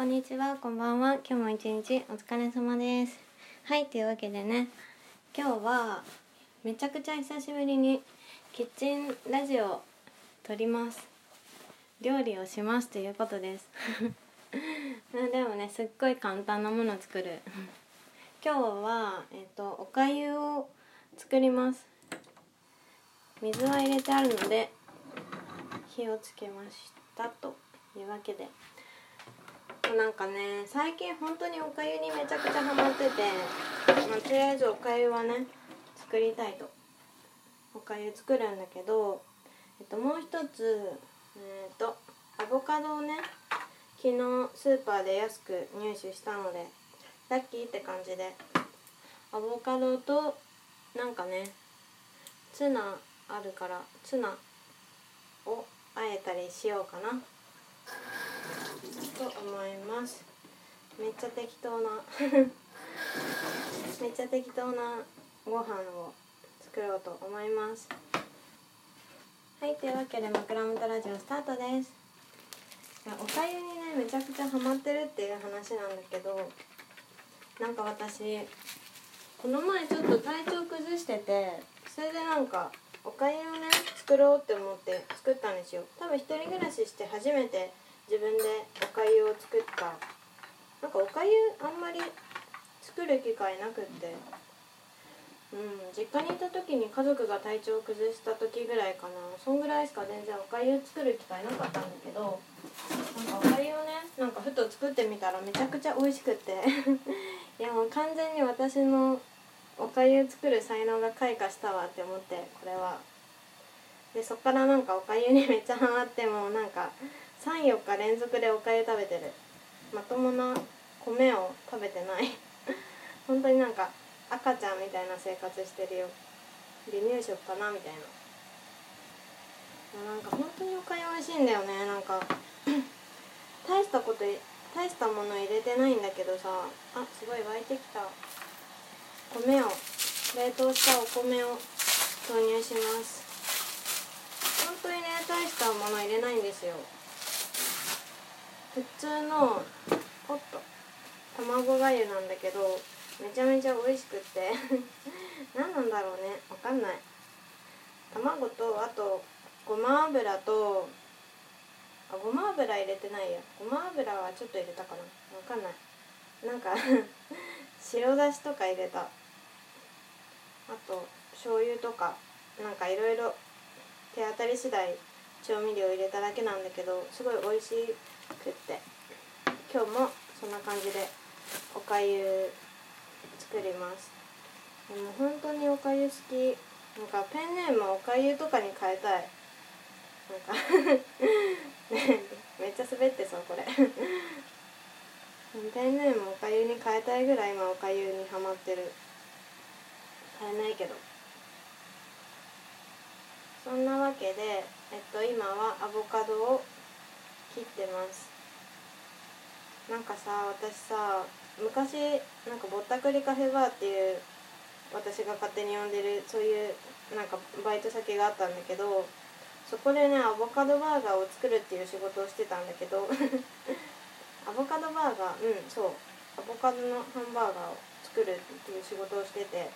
こんにちは、こんばんは。今日も一日お疲れ様です。はい、というわけでね、今日はめちゃくちゃ久しぶりにキッチンラジオを撮ります。料理をしますということです。でもね、すっごい簡単なもの作る。今日は、えっと、おかゆを作ります。水は入れてあるので、火をつけましたというわけで。なんかね最近本当におかゆにめちゃくちゃハマってて、まあ、とりあえずおかゆはね作りたいと。おかゆ作るんだけど、えっと、もう一つえっ、とアボカドをね昨日スーパーで安く入手したのでラッキーって感じで。アボカドとなんかねツナあるからツナをあえたりしようかな。と思います。めっちゃ適当な。めっちゃ適当なご飯を作ろうと思います。はいというわけで枕元ラジオスタートです。おかゆにねめちゃくちゃハマってるっていう話なんだけどなんか私この前ちょっと体調崩しててそれでなんかおかゆをね作ろうって思って作ったんですよ。多分一人暮らしして初めて自分で作った。なんかおかゆあんまり作る機会なくって。うん実家にいた時に家族が体調を崩した時ぐらいかな。そんぐらいしか全然おかゆ作る機会なかったんだけど。なんかおかゆをねなんかふと作ってみたらめちゃくちゃ美味しくって。いやもう完全に私のおかゆ作る才能が開花したわって思ってこれは。でそっからなんかおかゆにめっちゃハマってもうなんか34日連続でおかゆ食べてる。まともな米を食べてない。本当になんか赤ちゃんみたいな生活してるよ。離乳食かなみたいな。なんか本当におかゆ美味しいんだよね。なんか 大したこと大したもの入れてないんだけどさ。あすごい沸いてきた。米を冷凍したお米を投入します。本当にね大したもの入れないんですよ。普通のおっと卵がゆなんだけどめちゃめちゃ美味しくって。何なんだろうね。わかんない。卵とあとごま油とあごま油入れてないや。ごま油はちょっと入れたかな。わかんない。なんか 白だしとか入れた。あと醤油とか。なんかいろいろ手当たり次第調味料入れただけなんだけどすごい美味しいくって。今日もそんな感じでおかゆ作ります。でも本当におかゆ好き。なんかペンネームおかゆとかに変えたい。なんか めっちゃ滑ってそうこれ。ペンネームおかゆに変えたいぐらい今おかゆにハマってる。変えないけど。そんなわけでえっと今はアボカドを切ってます。なんかさ私さ昔なんかぼったくりカフェバーっていう私が勝手に呼んでるそういうなんかバイト先があったんだけどそこでねアボカドバーガーを作るっていう仕事をしてたんだけど アボカドバーガーうんそう。アボカドのハンバーガーを作るっていう仕事をしてて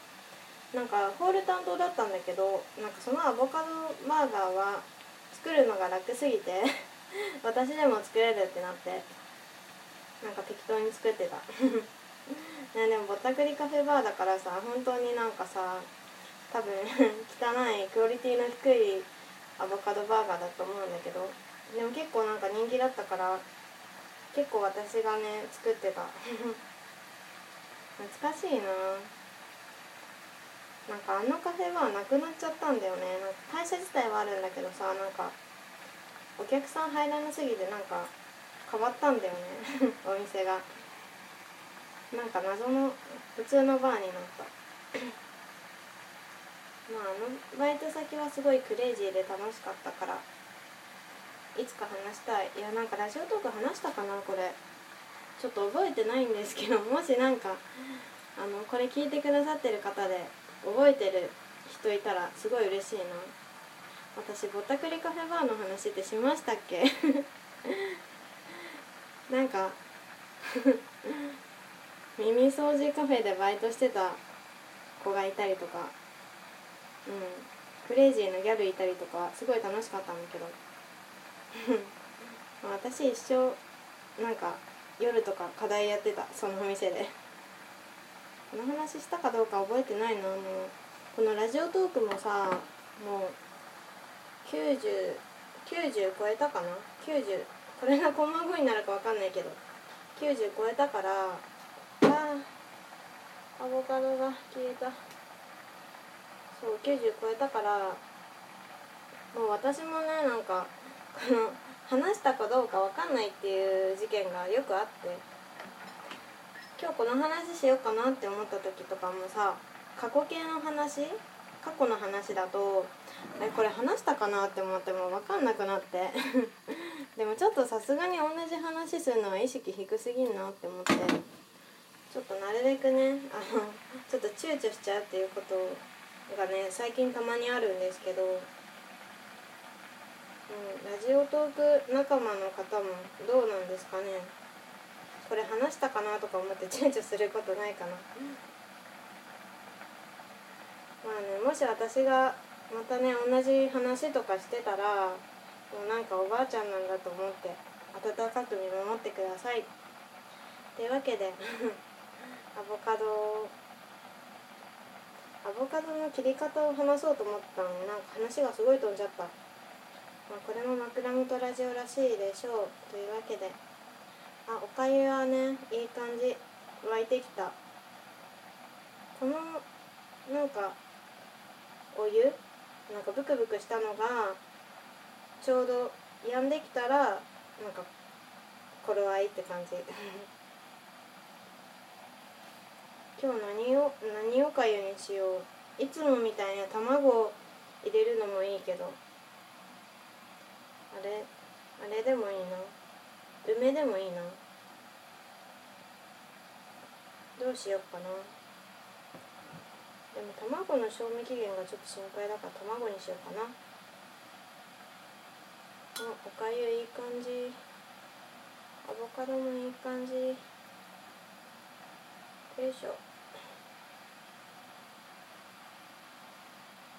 なんかホール担当だったんだけどなんかそのアボカドバーガーは作るのが楽すぎて 私でも作れるってなってなんか適当に作ってた。ねでもぼったくりカフェバーだからさ本当になんかさ多分 汚いクオリティの低いアボカドバーガーだと思うんだけどでも結構なんか人気だったから結構私がね作ってた。懐かしいな。なんかあのカフェバーなくなっちゃったんだよね。なんか会社自体はあるんだけどさなんかお客さん入らなすぎてなんか変わったんだよね。お店が。なんか謎の普通のバーになった。まああのバイト先はすごいクレイジーで楽しかったからいつか話したい。いやなんかラジオトーク話したかなこれ。ちょっと覚えてないんですけど もしなんかあのこれ聞いてくださってる方で覚えてる人いたらすごい嬉しいな。私ぼったくりカフェバーの話ってしましたっけ？なんか 耳掃除カフェでバイトしてた子がいたりとかうん。クレイジーなギャルいたりとかすごい楽しかったんだけど。私一生なんか夜とか課題やってたそのお店で。この話したかどうか覚えてないなもう。このラジオトークもさもう9090 90超えたかな？90これがこんな風になるかわかんないけど。90超えたからあアボカドが消えた。そう90超えたからもう私もねなんかこの話したかどうかわかんないっていう事件がよくあって。今日この話しようかなって思った時とかもさ過去形の話過去の話だとえこれ話したかなって思っても分かんなくなって。でもちょっとさすがに同じ話するのは意識低すぎんなって思って。ちょっとなるべくねあのちょっと躊躇しちゃうっていうことがね最近たまにあるんですけど、うん、ラジオトーク仲間の方もどうなんですかね。これ話したかなとか思って躊躇することないかな。まあねもし私がまたね同じ話とかしてたらもうなんかおばあちゃんなんだと思って温かく見守ってください。というわけで アボカドアボカドの切り方を話そうと思ったのになんか話がすごい飛んじゃった、まあ、これも枕元ラジオらしいでしょう。というわけであおかゆはねいい感じ。沸いてきた。このなんかお湯？なんかブクブクしたのがちょうど止んできたらなんか頃合いって感じ。今日何を何をかゆにしよう。いつもみたいな卵入れるのもいいけど。あれあれでもいいな。梅でもいいな。どうしよっかな。でも卵の賞味期限がちょっと心配だから卵にしようかな。あおかゆいい感じ。アボカドもいい感じ。よいしょ。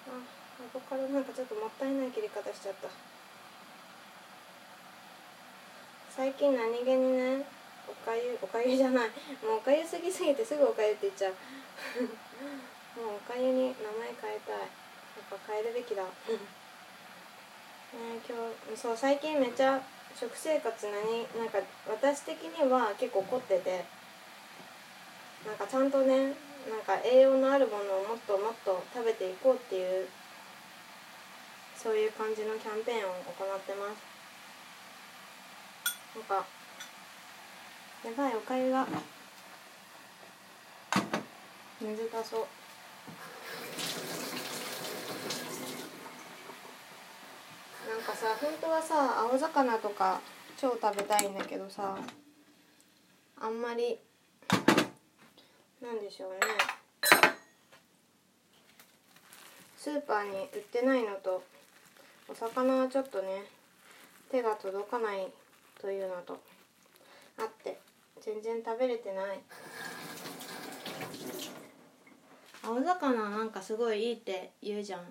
あアボカドなんかちょっともったいない切り方しちゃった。最近何気にねおかゆおかゆじゃない。もうおかゆすぎすぎてすぐおかゆって言っちゃう。もうおかゆに名前変えたい。やっぱ変えるべきだ。ね今日そう最近めっちゃ食生活何？なんか私的には結構凝ってて。なんかちゃんとねなんか栄養のあるものをもっともっと食べていこうっていうそういう感じのキャンペーンを行ってます。なんかやばいおかゆが。水足そう。なんかさ本当はさ青魚とか超食べたいんだけどさあんまりなんでしょうね。スーパーに売ってないのとお魚はちょっとね手が届かないというのとあって全然食べれてない。青魚なんかすごいいいって言うじゃんあ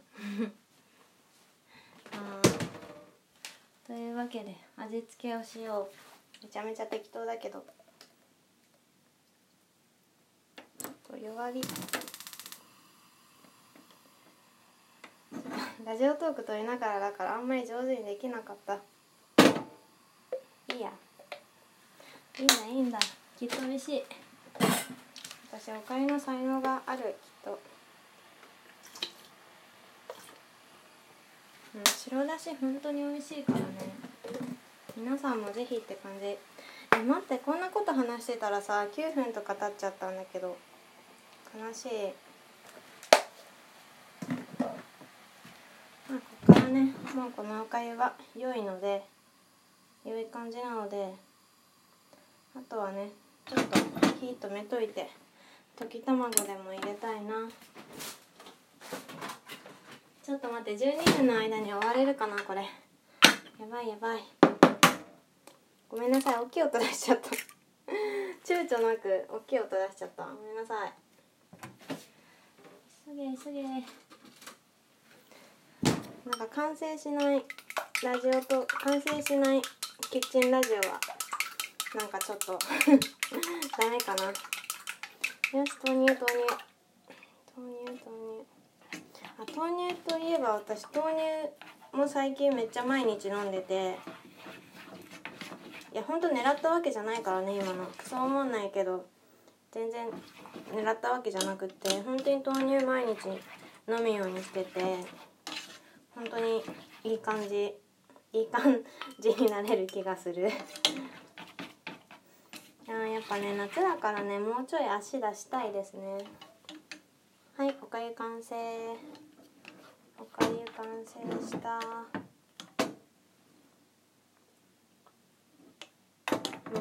というわけで味付けをしよう。めちゃめちゃ適当だけど。弱火。ラジオトーク撮りながらだからあんまり上手にできなかった。いいや。いいんだいいんだ。きっと美味しい。私おかゆの才能があるきっと白だし本当に美味しいからね。皆さんもぜひって感じ。え待ってこんなこと話してたらさ9分とか経っちゃったんだけど。悲しい。まあここからねもうこのおかゆは良いので良い感じなのであとはねちょっと火止めといて溶き卵でも入れたいな。ちょっと待って12分の間に終われるかなこれ。やばいやばい。ごめんなさい大きい音出しちゃった。躊躇なく大きい音出しちゃった。ごめんなさい。急げ急げ。なんか完成しないラジオと完成しないキッチンラジオはなんかちょっと ダメかな。よし豆乳豆乳豆乳豆乳豆乳といえば私豆乳も最近めっちゃ毎日飲んでていやほんと狙ったわけじゃないからね今の。そう思わないけど全然狙ったわけじゃなくて本当に豆乳毎日飲むようにしてて本当にいい感じいい感じになれる気がする。いやっぱね夏だからねもうちょい足出したいですね。はいおかゆ完成。成した。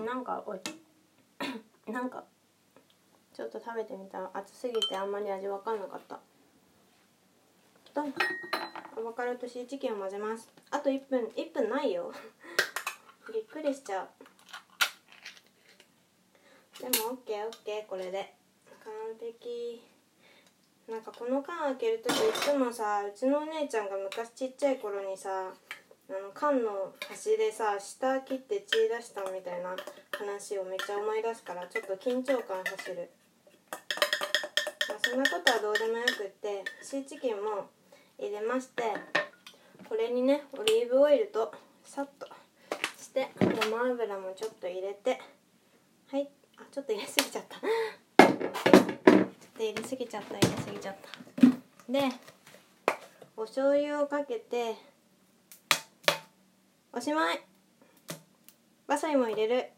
なんかおい。なんかちょっと食べてみたら熱すぎてあんまり味わかんなかった。とアボカドとシーチキンを混ぜます。あと1分1分ないよ。びっくりしちゃう。でも OKOK これで。完璧。なんかこの缶開ける時いつもさうちのお姉ちゃんが昔ちっちゃい頃にさあの缶の端でさ下切って血出したみたいな話をめっちゃ思い出すからちょっと緊張感走る、まあ、そんなことはどうでもよくってシーチキンも入れましてこれにねオリーブオイルとさっとしてごま油もちょっと入れてはいあちょっと入れすぎちゃった。と入れすぎちゃった入れすぎちゃった。でお醤油をかけておしまい。わさびも入れる。